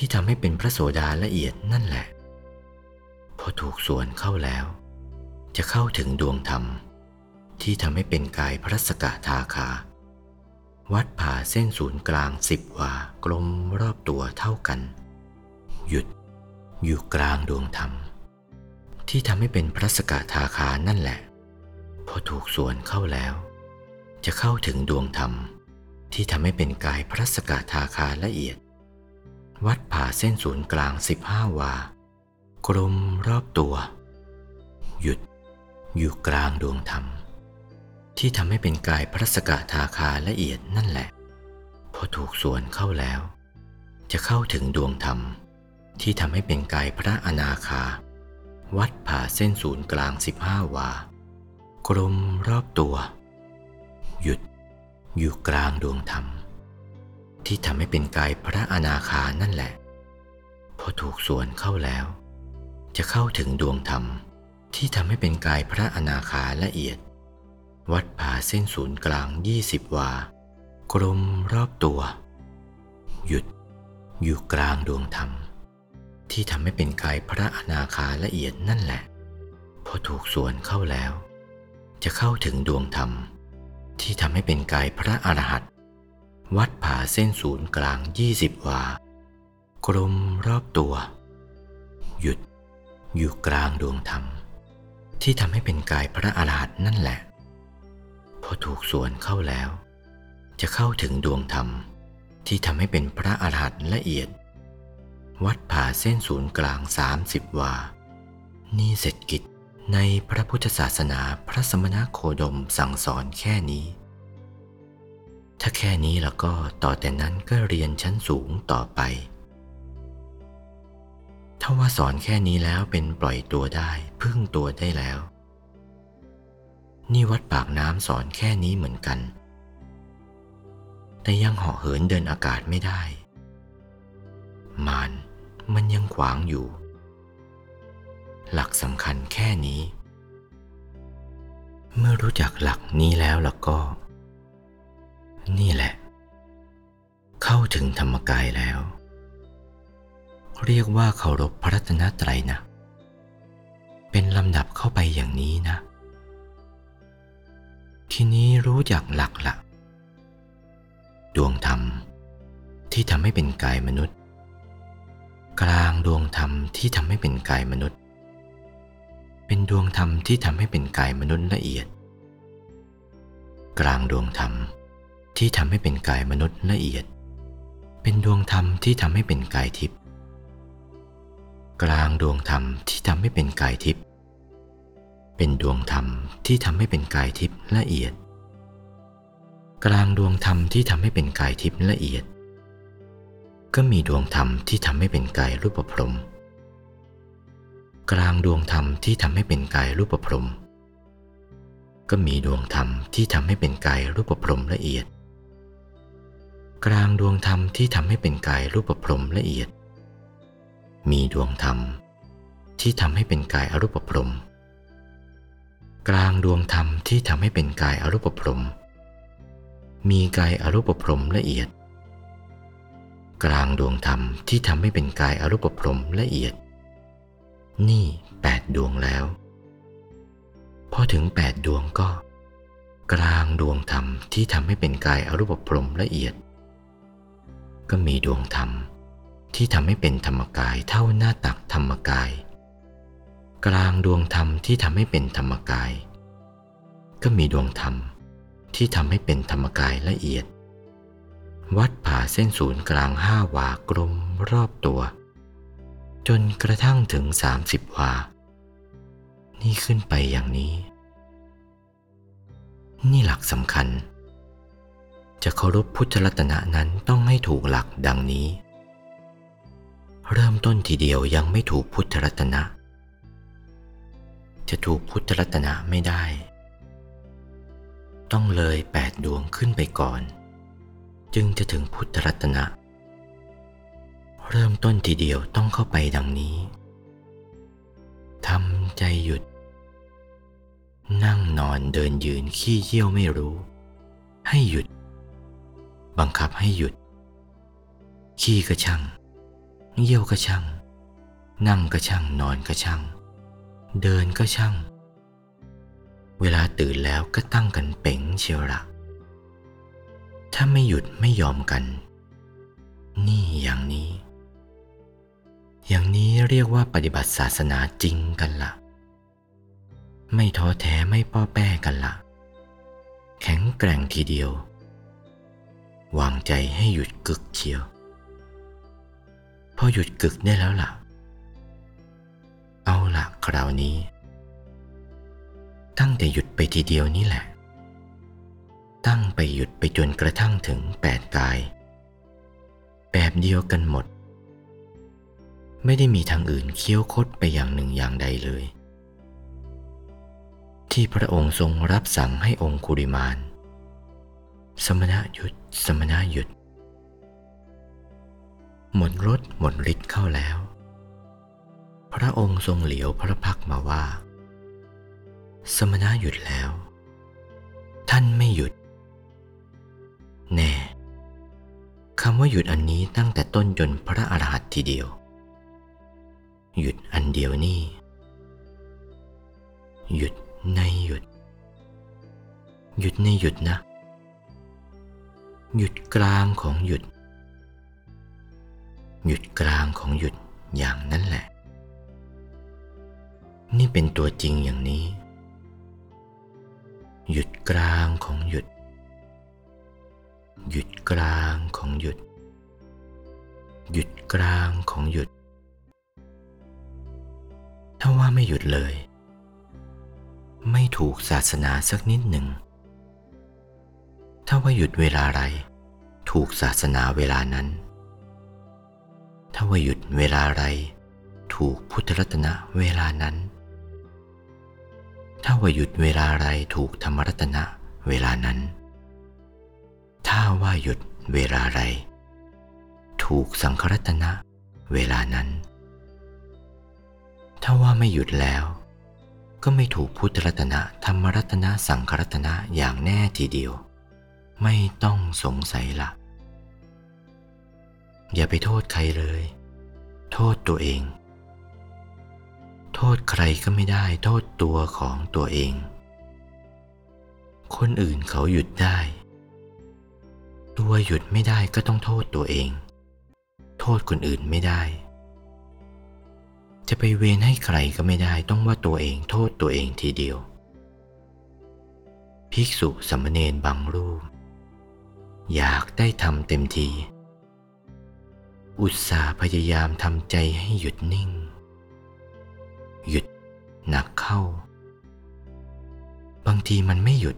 ที่ทำให้เป็นพระโสดาละเอียดนั่นแหละ พอถูกส่วนเข้าแล้ว จะเข้าถึงดวงธรรม ที่ทำให้เป็นกายพระสกทาคา วัดผ่าเส้นศูนย์กลางสิบวากลมรอบตัวเท่ากัน หยุดอยู่กลางดวงธรรม ที่ทำให้เป็นพระสกทาคานั่นแหละ พอถูกส่วนเข้าแล้ว จะเข้าถึงดวงธรรม ที่ทำให้เป็นกายพระสกทาคาละเอียด วัดผ่าเส้นศูนย์กลางสิบห้าวา กลมรอบตัว หยุดอยู่กลางดวงธรรม ที่ทำให้เป็นกายพระสกทาคาละเอียดนั่นแหละ พอถูกส่วนเข้าแล้ว จะเข้าถึงดวงธรรม ที่ทำให้เป็นกายพระอนาคา วัดผ่าเส้นศูนย์กลางสิบห้าวา กลมรอบตัว หยุดอยู่กลางดวงธรรม ที่ทำให้เป็นกายพระอนาคานั่นแหละ พอถูกส่วนเข้าแล้ว จะเข้าถึงดวงธรรมที่ทำให้เป็นกายพระอนาคาละเอียด วัดผ่าเส้นศูนย์กลางยี่สิบวากลมรอบตัว หยุดอยู่กลางดวงธรรม ที่ทำให้เป็นกายพระอนาคาละเอียดนั่นแหละ พอถูกส่วนเข้าแล้ว จะเข้าถึงดวงธรรม ที่ทำให้เป็นกายพระอรหันต์ วัดผ่าเส้นศูนย์กลางยี่สิบวา กลมรอบตัว หยุดอยู่กลางดวงธรรม ที่ทำให้เป็นกายพระอรหันต์นั่นแหละ พอถูกส่วนเข้าแล้ว จะเข้าถึงดวงธรรม ที่ทำให้เป็นพระอรหันต์ละเอียด วัดผ่าเส้นศูนย์กลางสามสิบวา นี่เสร็จกิจในพระพุทธศาสนาพระสมณโคดมสั่งสอนแค่นี้ ถ้าแค่นี้แล้วก็ต่อแต่นั้นก็เรียนชั้นสูงต่อไป ถ้าว่าสอนแค่นี้แล้วเป็นปล่อยตัวได้พึ่งตัวได้แล้ว นี่วัดปากน้ำสอนแค่นี้เหมือนกัน แต่ยังเหาะเหินเดินอากาศไม่ได้ มานมันยังขวางอยู่ หลักสำคัญแค่นี้ เมื่อรู้จักหลักนี้แล้วแล้วก็ นี่แหละ เข้าถึงธรรมกายแล้ว เรียกว่าเคารพพระรัตนตรัยนะ เป็นลำดับเข้าไปอย่างนี้นะ ทีนี้รู้จักหลักละดวงธรรมที่ทำให้เป็นกายมนุษย์ กลางดวงธรรมที่ทำให้เป็นกายมนุษย์ เป็นดวงธรรมที่ทำให้เป็นกายมนุษย์ละเอียด กลางดวงธรรม ที่ทำให้เป็นกายมนุษย์ละเอียด เป็นดวงธรรมที่ทำให้เป็นกายทิพย์กลางดวงธรรมที่ทำให้เป็นกายทิพย์เป็นดวงธรรมที่ทำให้เป็นกายทิพย์ละเอียด กลางดวงธรรมที่ทำให้เป็นกายทิพย์ละเอียด ก็มีดวงธรรมที่ทำให้เป็นกายรูปพรมกลางดวงธรรมที่ทำให้เป็นกายรูปพรมก็มีดวงธรรมที่ทำให้เป็นกายรูปพรมละเอียด กลางดวงธรรมที่ทำให้เป็นกายรูปพรมละเอียด มีดวงธรรมที่ทำให้เป็นกายอรูปพรมกลางดวงธรรมที่ทำให้เป็นกายอรูปพรมมีกายอรูปพรมละเอียด กลางดวงธรรมที่ทำให้เป็นกายอรูปพรมละเอียด นี่แปดดวงแล้ว พอถึงแปดดวงก็ กลางดวงธรรมที่ทำให้เป็นกายอรูปพรมละเอียด ก็มีดวงธรรม ที่ทำให้เป็นธรรมกายเท่าหน้าตักธรรมกาย กลางดวงธรรมที่ทำให้เป็นธรรมกาย ก็มีดวงธรรมที่ทำให้เป็นธรรมกายละเอียด วัดผ่าเส้นศูนย์กลางห้าวากลมรอบตัว จนกระทั่งถึงสามสิบวา นี่ขึ้นไปอย่างนี้ นี่หลักสำคัญ จะเคารพพุทธรัตนะนั้นต้องให้ถูกหลักดังนี้ เริ่มต้นทีเดียวยังไม่ถูกพุทธรัตนะ จะถูกพุทธรัตนะไม่ได้ ต้องเลยแปดดวงขึ้นไปก่อน จึงจะถึงพุทธรัตนะ เริ่มต้นทีเดียวต้องเข้าไปดังนี้ทำใจหยุด นั่งนอนเดินยืนขี้เยี่ยวไม่รู้ ให้หยุด บังคับให้หยุด ขี้ก็ช่างเยี่ยวก็ช่าง นั่งก็ช่างนอนก็ช่าง เดินก็ช่าง เวลาตื่นแล้วก็ตั้งกันเป๋งเชียวละถ้าไม่หยุดไม่ยอมกัน นี่อย่างนี้ อย่างนี้เรียกว่าปฏิบัติศาสนาจริงกันละไม่ท้อแท้ไม่ป้อแป้กันละแข็งแกร่งทีเดียว วางใจให้หยุดกึกเชียว พอหยุดกึกได้แล้วล่ะ เอาล่ะคราวนี้ ตั้งแต่หยุดไปทีเดียวนี่แหละ ตั้งไปหยุดไปจนกระทั่งถึงแปดกาย แบบเดียวกันหมด ไม่ได้มีทางอื่นเคี้ยวคดไปอย่างหนึ่งอย่างใดเลย ที่พระองค์ทรงรับสั่งให้องคุริมาน สมณะหยุด สมณะหยุด หมดรถหมดฤทธิ์เข้าแล้ว พระองค์ทรงเหลียวพระพักมาว่า สมณะหยุดแล้ว ท่านไม่หยุด แน่คำว่าหยุดอันนี้ตั้งแต่ต้นจนพระอรหันต์ทีเดียว หยุดอันเดียวนี่ หยุดในหยุด หยุดในหยุดนะ หยุดกลางของหยุด หยุดกลางของหยุดอย่างนั้นแหละ นี่เป็นตัวจริงอย่างนี้ หยุดกลางของหยุด หยุดกลางของหยุด หยุดกลางของหยุด ถ้าว่าไม่หยุดเลย ไม่ถูกศาสนาสักนิดหนึ่ง ถ้าว่าหยุดเวลาไร ถูกศาสนาเวลานั้น ถ้าว่าหยุดเวลาไร ถูกพุทธรัตนะเวลานั้น ถ้าว่าหยุดเวลาไรถูกธรรมรัตนะเวลานั้น ถ้าว่าหยุดเวลาไร ถูกสังครัตนะเวลานั้น ถ้าว่าไม่หยุดแล้ว ก็ไม่ถูกพุทธรัตนะธรรมรัตนะสังครัตนะอย่างแน่ทีเดียว ไม่ต้องสงสัยละ อย่าไปโทษใครเลย โทษตัวเอง โทษใครก็ไม่ได้ โทษตัวของตัวเอง คนอื่นเขาหยุดได้ ตัวหยุดไม่ได้ก็ต้องโทษตัวเอง โทษคนอื่นไม่ได้ จะไปเวรให้ใครก็ไม่ได้ ต้องว่าตัวเองโทษตัวเองทีเดียว ภิกษุสมณเณรบางรูป อยากได้ทำเต็มที อุตสาห์พยายามทำใจให้หยุดนิ่ง หยุดหนักเข้า บางทีมันไม่หยุด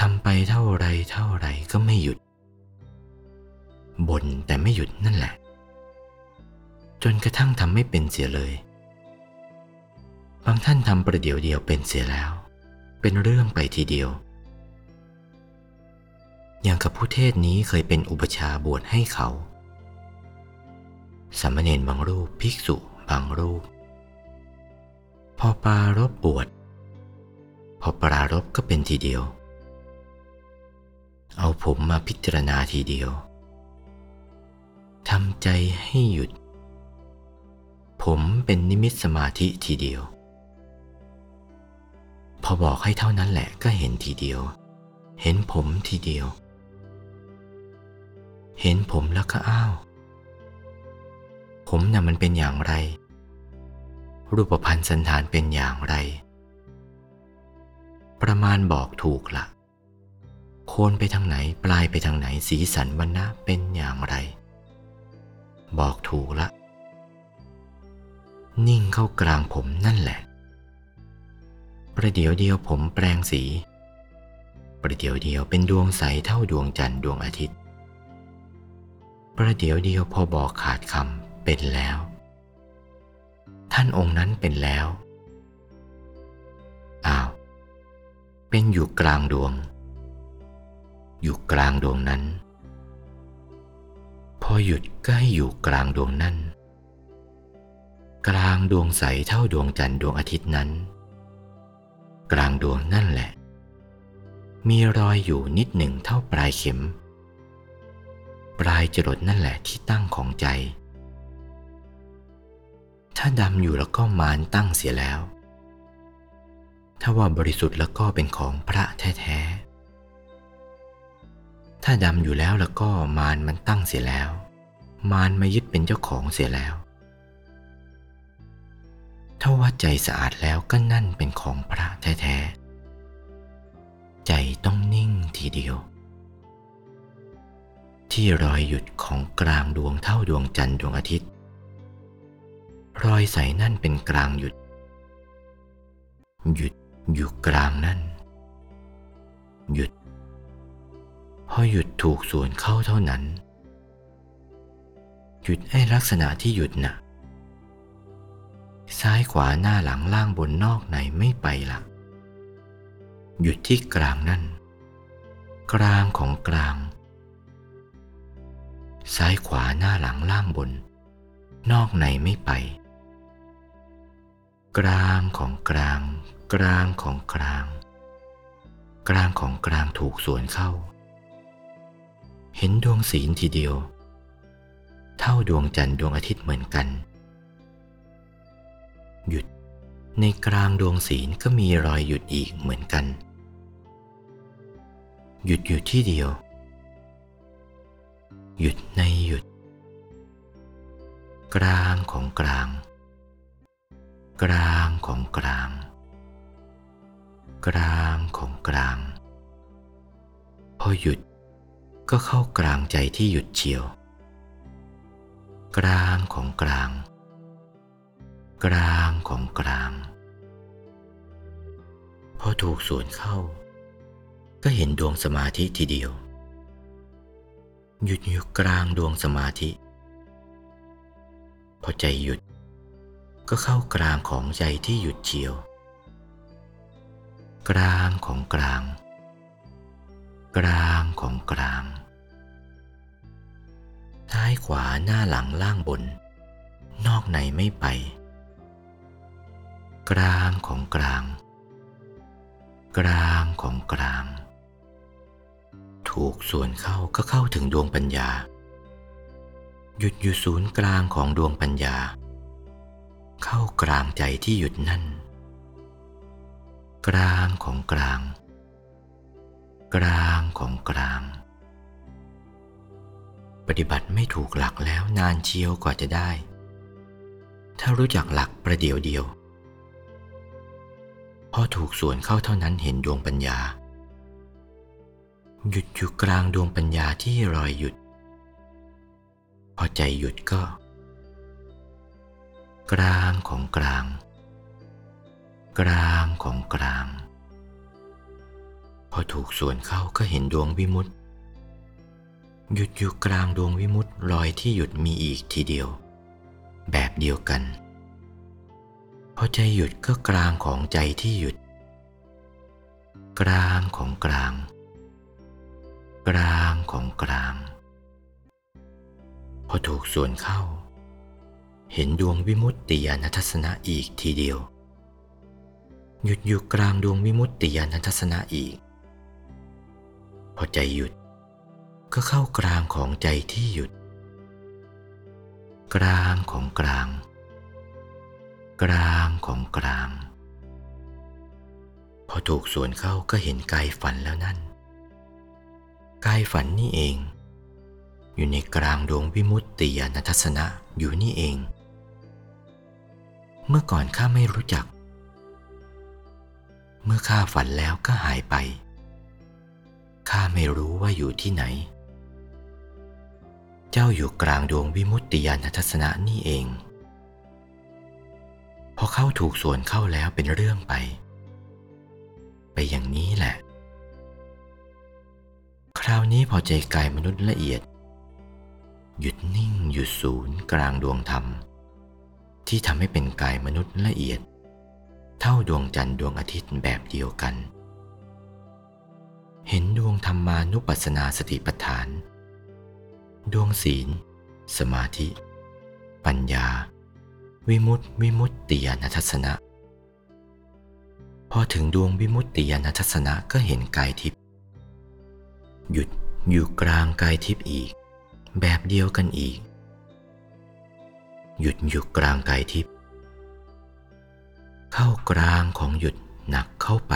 ทำไปเท่าไรเท่าไรก็ไม่หยุดบ่นแต่ไม่หยุดนั่นแหละ จนกระทั่งทำไม่เป็นเสียเลย บางท่านทำประเดี๋ยวเดียวเป็นเสียแล้ว เป็นเรื่องไปทีเดียว อย่างกับผู้เทศนี้เคยเป็นอุปชาบวชให้เขา สามเณรบางรูปภิกษุบางรูป พอปารบบวชพอปรารบก็เป็นทีเดียว เอาผมมาพิจารณาทีเดียวทำใจให้หยุด ผมเป็นนิมิตสมาธิทีเดียว พอบอกให้เท่านั้นแหละก็เห็นทีเดียว เห็นผมทีเดียว เห็นผมแล้วก็อ้าว ผมน่ะมันเป็นอย่างไร รูปพันธ์สันฐานเป็นอย่างไร ประมาณบอกถูกละโคนไปทางไหนปลายไปทางไหนสีสันวันนะเป็นอย่างไร บอกถูกละ นิ่งเข้ากลางผมนั่นแหละ ประเดี๋ยวเดียวผมแปลงสี ประเดี๋ยวเดียวเป็นดวงใสเท่าดวงจันทร์ดวงอาทิตย์ ประเดี๋ยวเดียวพอบอกขาดคำเป็นแล้ว ท่านองค์นั้นเป็นแล้วอ้าว เป็นอยู่กลางดวง อยู่กลางดวงนั้น พอหยุดก็ให้อยู่กลางดวงนั่นกลางดวงใสเท่าดวงจันทร์ดวงอาทิตย์นั้น กลางดวงนั่นแหละ มีรอยอยู่นิดหนึ่งเท่าปลายเข็ม ปลายจรดนั่นแหละที่ตั้งของใจ ถ้าดำอยู่แล้วก็มานตั้งเสียแล้ว ถ้าว่าบริสุทธิ์แล้วก็เป็นของพระแท้ๆ ถ้าดำอยู่แล้วแล้วก็มารมันตั้งเสียแล้ว มารมายึดเป็นเจ้าของเสียแล้ว ถ้าว่าใจสะอาดแล้วก็นั่นเป็นของพระแท้ๆ ใจต้องนิ่งทีเดียว ที่รอยหยุดของกลางดวงเท่าดวงจันทร์ดวงอาทิตย์ รอยใสนั่นเป็นกลางหยุด หยุดอยู่กลางนั่น หยุด พอหยุดถูกส่วนเข้าเท่านั้น หยุดให้ลักษณะที่หยุดนะ่ะ ซ้ายขวาหน้าหลังล่างบนนอกไหนไม่ไปละหยุดที่กลางนั่น กลางของกลาง ซ้ายขวาหน้าหลังล่างบน นอกไหนไม่ไป กลางของกลาง กลางของกลาง กลางของกลางถูกส่วนเข้า เห็นดวงศีลทีเดียว เท่าดวงจันทร์ดวงอาทิตย์เหมือนกัน หยุดในกลางดวงศีลก็มีรอยหยุดอีกเหมือนกัน หยุดอยู่ที่เดียว หยุดในหยุด กลางของกลาง กลางของกลาง กลางของกลาง พอหยุดก็เข้ากลางใจที่หยุดเฉียว กลางของกลาง กลางของกลาง พอถูกสวนเข้า ก็เห็นดวงสมาธิทีเดียว หยุดอยู่กลางดวงสมาธิ พอใจหยุดก็เข้ากลางของใจที่หยุดเฉียว กลางของกลาง กลางของกลางซ้ายขวาหน้าหลังล่างบน นอกในไม่ไป กลางของกลาง กลางของกลาง ถูกส่วนเข้าก็เข้าถึงดวงปัญญา หยุดอยู่ศูนย์กลางของดวงปัญญา เข้ากลางใจที่หยุดนั่น กลางของกลาง กลางของกลาง ปฏิบัติไม่ถูกหลักแล้วนานเชียวกว่าจะได้ ถ้ารู้จักหลักประเดี๋ยวเดียวพอถูกส่วนเข้าเท่านั้นเห็นดวงปัญญา หยุดอยู่กลางดวงปัญญาที่รอยหยุด พอใจหยุดก็ กลางของกลาง กลางของกลาง พอถูกส่วนเข้าก็เห็นดวงวิมุตติหยุดอยู่กลางดวงวิมุตต์รอยที่หยุดมีอีกทีเดียว แบบเดียวกัน พอใจหยุดก็กลางของใจที่หยุด กลางของกลาง กลางของกลาง พอถูกส่วนเข้า เห็นดวงวิมุตติยานทัศนะอีกทีเดียว หยุดอยู่กลางดวงวิมุตติยานทัศนะอีก พอใจหยุดก็เข้ากลางของใจที่หยุด กลางของกลาง กลางของกลาง พอถูกส่วนเข้าก็เห็นกายฝันแล้วนั่น กายฝันนี่เอง อยู่ในกลางดวงวิมุตติยานทัศนะอยู่นี่เอง เมื่อก่อนข้าไม่รู้จัก เมื่อข้าฝันแล้วก็หายไป ข้าไม่รู้ว่าอยู่ที่ไหน เจ้าอยู่กลางดวงวิมุตติยานทัศนะนี่เองพอเข้าถูกส่วนเข้าแล้วเป็นเรื่องไป ไปอย่างนี้แหละ คราวนี้พอใจกายมนุษย์ละเอียด หยุดนิ่งหยุดศูนย์กลางดวงธรรม ที่ทำให้เป็นกายมนุษย์ละเอียด เท่าดวงจันทร์ดวงอาทิตย์แบบเดียวกัน เห็นดวงธรรมานุปัสสนาสติปัฏฐาน ดวงศีล สมาธิ ปัญญา วิมุตติวิมุตติยานัทัศนะพอถึงดวงวิมุตติยานัทัศนะก็เห็นกายทิพย์ หยุดอยู่กลางกายทิพย์อีก แบบเดียวกันอีก หยุดอยู่กลางกายทิพย์เข้ากลางของหยุดหนักเข้าไป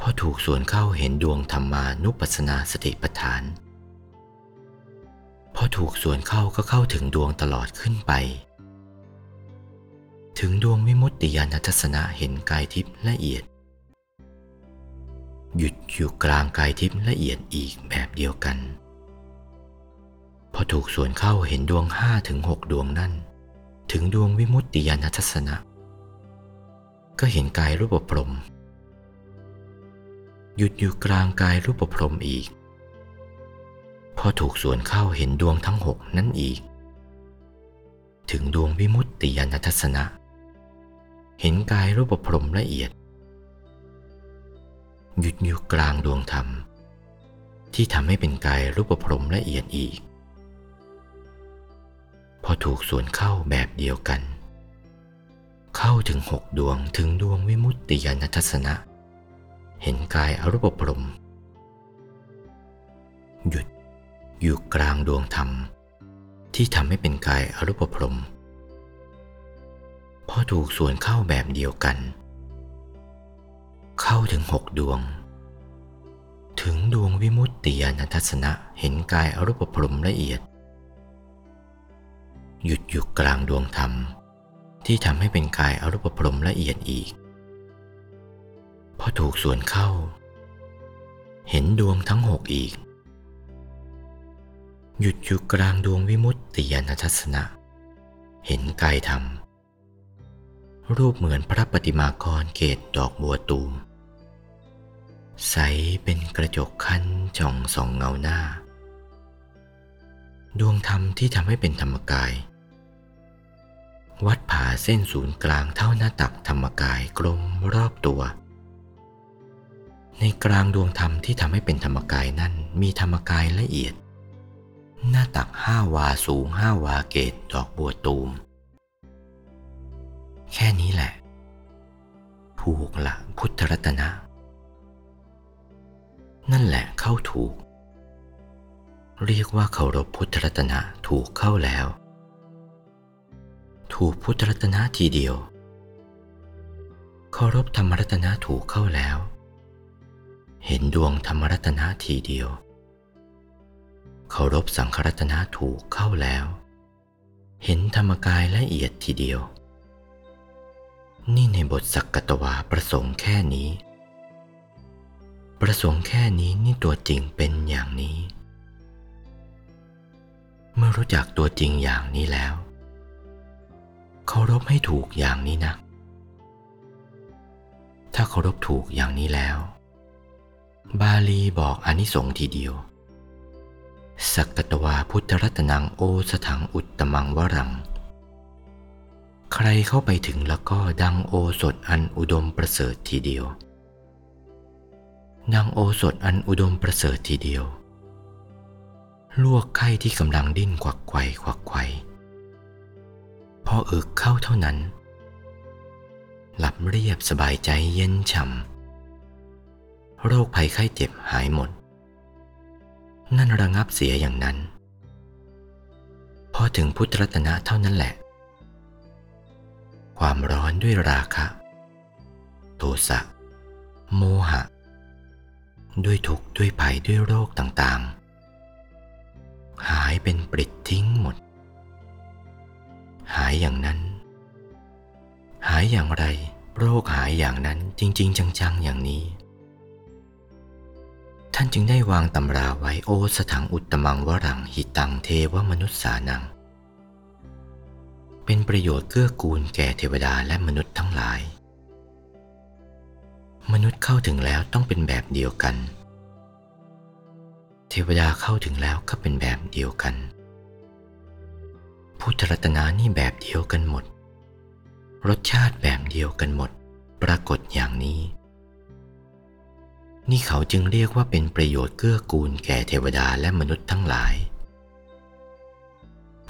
พอถูกส่วนเข้าเห็นดวงธรรมานุปัสสนาสติปัฏฐานพอถูกส่วนเข้าก็เข้าถึงดวงตลอดขึ้นไป ถึงดวงวิมุตติยานทัศนะเห็นกายทิพย์ละเอียด หยุดอยู่กลางกายทิพย์ละเอียดอีกแบบเดียวกัน พอถูกส่วนเข้าเห็นดวงห้าถึงหกดวงนั่น ถึงดวงวิมุตติยานทัศนะ ก็เห็นกายรูปพรมหยุดอยู่กลางกายรูปพรมอีก พอถูกส่วนเข้าเห็นดวงทั้งหกนั่นอีก ถึงดวงวิมุตติยานทัศนะ เห็นกายรูปพรมละเอียด ยุดอยู่กลางดวงธรรม ที่ทำให้เป็นกายรูปพรมละเอียดอีก พอถูกส่วนเข้าแบบเดียวกัน เข้าถึงหกดวงถึงดวงวิมุตติยานทัศนะ เห็นกายอรูปพรม หยุดอยู่กลางดวงธรรม ที่ทำให้เป็นกายอรูปพรมพอถูกส่วนเข้าแบบเดียวกัน เข้าถึงหกดวง ถึงดวงวิมุตติยานทัศนะเห็นกายอรูปพรมละเอียด หยุดอยู่กลางดวงธรรม ที่ทำให้เป็นกายอรูปพรมละเอียดอีกพอถูกส่วนเข้า เห็นดวงทั้งหกอีก หยุดอยู่กลางดวงวิมุตติยานทัศนะ เห็นกายธรรม รูปเหมือนพระปฏิมากรเกตดอกบัวตูม ใสเป็นกระจกคั้นจ่องส่องเงาหน้า ดวงธรรมที่ทำให้เป็นธรรมกาย วัดผ่าเส้นศูนย์กลางเท่าหน้าตักธรรมกายกลมรอบตัว ในกลางดวงธรรมที่ทำให้เป็นธรรมกายนั่นมีธรรมกายละเอียด หน้าตักห้าวาสูงห้าวาเกตดอกบัวตูม แค่นี้แหละผูกละพุทธรัตนะ นั่นแหละเข้าถูก เรียกว่าเคารพพุทธรัตนะถูกเข้าแล้ว ถูกพุทธรัตนะทีเดียว เคารพธรรมรัตนะถูกเข้าแล้ว เห็นดวงธรรมรัตนะทีเดียว เคารพสังขรัตนะถูกเข้าแล้ว เห็นธรรมกายละเอียดทีเดียว นี่ในบทสักกตวาประสงค์แค่นี้ ประสงค์แค่นี้นี่ตัวจริงเป็นอย่างนี้ เมื่อรู้จักตัวจริงอย่างนี้แล้วเคารพให้ถูกอย่างนี้นะ ถ้าเคารพถูกอย่างนี้แล้ว บาลีบอกอนิสงส์ทีเดียว สักกตวาพุทธรัตนังโอสถังอุตตมังวรัง ใครเข้าไปถึงแล้วก็ดังโอสถอันอุดมประเสริฐทีเดียว ดังโอสถอันอุดมประเสริฐทีเดียว ลวกไข้ที่กำลังดิ้นควักไขว่ควักไขว่พออึกเข้าเท่านั้น หลับเรียบสบายใจเย็นฉ่ำโรคภัยไข้เจ็บหายหมด นั่นระงับเสียอย่างนั้น พอถึงพุทธรัตนะเท่านั้นแหละ ความร้อนด้วยราคะ โทสะ โมหะ ด้วยทุกข์ด้วยภัยด้วยโรคต่างๆ หายเป็นปริดทิ้งหมด หายอย่างนั้น หายอย่างไร โรคหายอย่างนั้นจริง ๆ จัง ๆ อย่างนี้ ท่านจึงได้วางตำราไว้โอสถังอุตตมังวรังหิตังเทวมนุษย์สานัง เป็นประโยชน์เกื้อกูลแก่เทวดาและมนุษย์ทั้งหลาย มนุษย์เข้าถึงแล้วต้องเป็นแบบเดียวกัน เทวดาเข้าถึงแล้วก็เป็นแบบเดียวกัน พุทธรัตนานี่แบบเดียวกันหมด รสชาติแบบเดียวกันหมด ปรากฏอย่างนี้ นี่เขาจึงเรียกว่าเป็นประโยชน์เกื้อกูลแก่เทวดาและมนุษย์ทั้งหลาย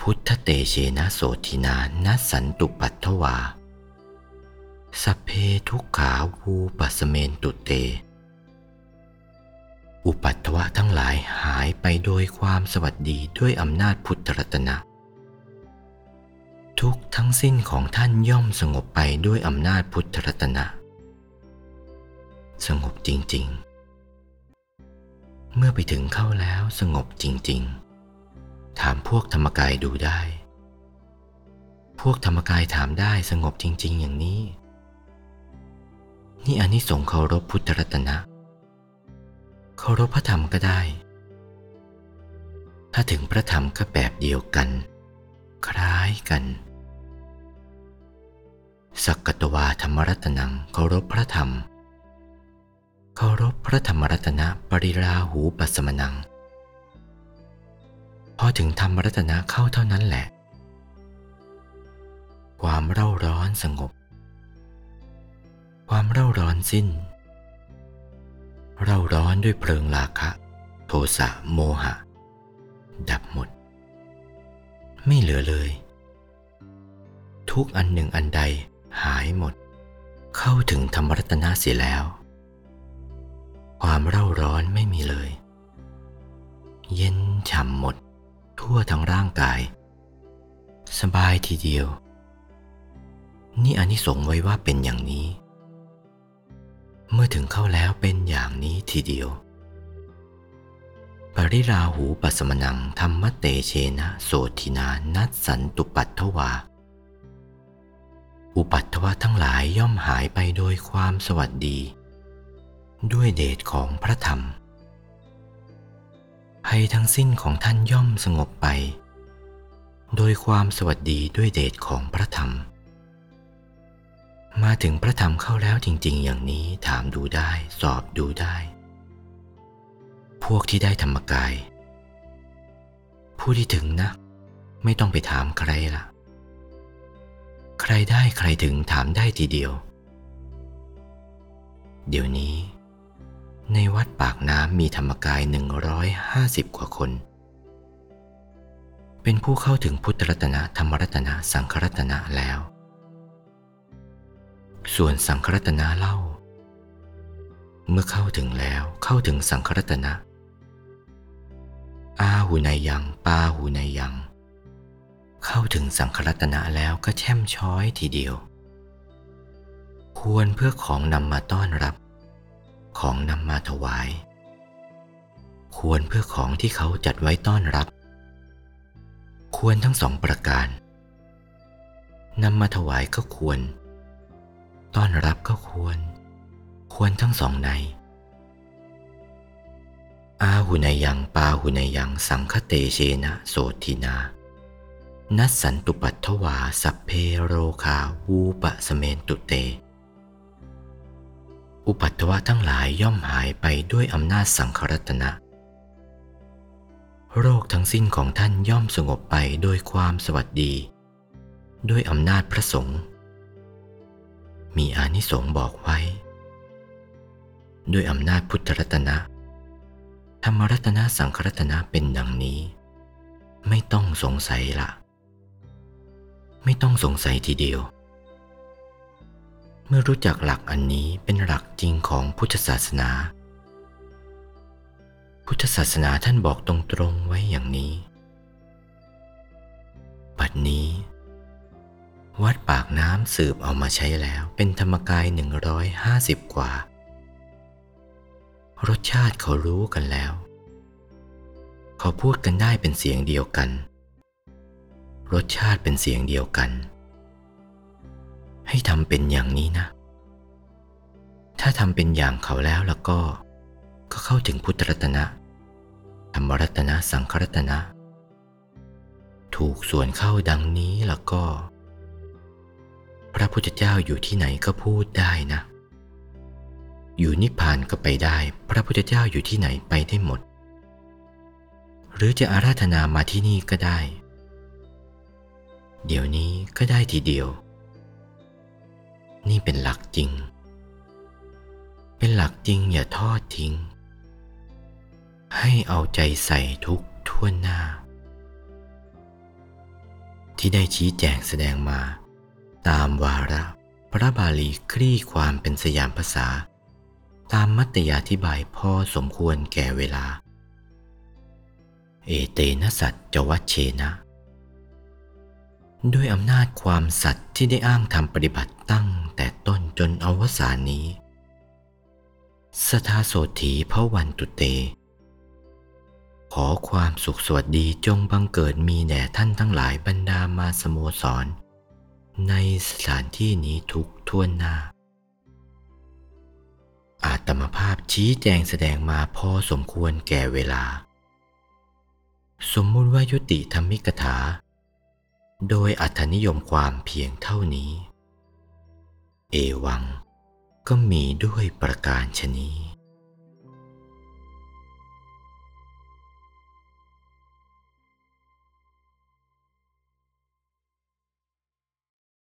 พุทธเตเชนะโสทินานัสันตุปัตถวา สเพทุกขาวูปัสเมนตุเต อุปัตถวะทั้งหลายหายไปโดยความสวัสดีด้วยอำนาจพุทธรัตนะ ทุกทั้งสิ้นของท่านย่อมสงบไปด้วยอำนาจพุทธรัตนะ สงบจริง ๆ เมื่อไปถึงเข้าแล้วสงบจริง ๆ ถามพวกธรรมกายดูได้ พวกธรรมกายถามได้สงบจริง ๆ อย่างนี้ นี่อันนี้สงส์เคารพพุทธรัตนะ เคารพพระธรรมก็ได้ ถ้าถึงพระธรรมก็แบบเดียวกัน คล้ายกันสักกตวาธรรมรัตนังเคารพพระธรรม เคารพพระธรรมรัตนะปริราหูปัสมนัง อถึงธรรมรัตนะเข้าเท่านั้นแหละ ความเร่าร้อนสงบ ความเร่าร้อนสิ้น เร่าร้อนด้วยเพลิงราคะ โทสะโมหะ ดับหมด ไม่เหลือเลย ทุกอันหนึ่งอันใดหายหมด เข้าถึงธรรมรัตนะเสียแล้ว ความเร่าร้อนไม่มีเลย เย็นฉ่ำหมด ทั่วทั้งร่างกาย สบายทีเดียว นี่อนนี้สงไว้ว่าเป็นอย่างนี้ เมื่อถึงเข้าแล้วเป็นอย่างนี้ทีเดียว ปริราหูปัสมนังธรรมเตเชนะ โสทินานัสสันตุปัตถวาอุปัตถวะทั้งหลายย่อมหายไปโดยความสวัสดี ด้วยเดชของพระธรรม ภัยทั้งสิ้นของท่านย่อมสงบไป โดยความสวัสดีด้วยเดชของพระธรรม มาถึงพระธรรมเข้าแล้วจริง ๆ อย่างนี้ถามดูได้สอบดูได้ พวกที่ได้ธรรมกาย ผู้ที่ถึงนะ ไม่ต้องไปถามใครละใครได้ใครถึงถามได้ทีเดียว เดี๋ยวนี้ ในวัดปากน้ำมีธรรมกาย 150 กว่าคน เป็นผู้เข้าถึงพุทธรัตนะธรรมรัตนะสังฆรัตนะแล้ว ส่วนสังฆรัตนะเล่า เมื่อเข้าถึงแล้วเข้าถึงสังฆรัตนะ อาหูในยังปาหูในยัง เข้าถึงสังฆรัตนะแล้วก็แช่มช้อยทีเดียว ควรเพื่อของนำมาต้อนรับ ของนำมาถวาย ควรเพื่อของที่เขาจัดไว้ต้อนรับ ควรทั้งสองประการนำมาถวายก็ควร ต้อนรับก็ควร ควรทั้งสองใน อาหุนยังปาหุนยังสังคเตเชนะโสทินา นัสสันตุปัตถวาสัพเพโรคาวูปะสเมนตุเต อุปัตถวะทั้งหลายย่อมหายไปด้วยอำนาจสังขรัตนะ โรคทั้งสิ้นของท่านย่อมสงบไปโดยความสวัสดี ด้วยอำนาจพระสงฆ์มีอานิสงส์บอกไว้ ด้วยอำนาจพุทธรัตนะ ธรรมรัตนะสังขรัตนะเป็นดังนี้ ไม่ต้องสงสัยละ ไม่ต้องสงสัยทีเดียว มื่อรู้จักหลักอันนี้เป็นหลักจริงของพุทธศาสนา พุทธศาสนาท่านบอกตรงๆไว้อย่างนี้บัดนี้ วัดปากน้ำสืบเอามาใช้แล้วเป็นธรรมกาย 150 กว่า รสชาติเขารู้กันแล้ว เขาพูดกันได้เป็นเสียงเดียวกัน รสชาติเป็นเสียงเดียวกัน ให้ทำเป็นอย่างนี้นะ ถ้าทำเป็นอย่างเขาแล้วแล้วก็ ก็เข้าถึงพุทธรัตนะ ธรรมรัตนะ สังขรัตนะ ถูกส่วนเข้าดังนี้แล้วก็ พระพุทธเจ้าอยู่ที่ไหนก็พูดได้นะ อยู่นิพพานก็ไปได้ พระพุทธเจ้าอยู่ที่ไหนไปได้หมด หรือจะอาราธนามาที่นี่ก็ได้ เดี๋ยวนี้ก็ได้ทีเดียว นี่เป็นหลักจริง เป็นหลักจริงอย่าทอดทิ้ง ให้เอาใจใส่ทุกทั่วหน้า ที่ได้ชี้แจงแสดงมา ตามวาระพระบาลีคลี่ความเป็นสยามภาษา ตามมัตยาธิบายพอสมควรแก่เวลา เอเตนะสัจจวัชเชนะ ด้วยอำนาจความสัตย์ที่ได้อ้างทำปฏิบัติตั้ง แต่ต้นจนอวสานนี้ สทาโสถีพระวันตุเต ขอความสุขสวัสดีจงบังเกิดมีแด่ท่านทั้งหลายบรรดามาสโมสร ในสถานที่นี้ทุกทั่วหน้า อาตมภาพชี้แจงแสดงมาพอสมควรแก่เวลา สมมุติว่ายุติธรรมิกถา โดยอัธนิยมความเพียงเท่านี้ เอวัง ก็มีด้วยประการชนี้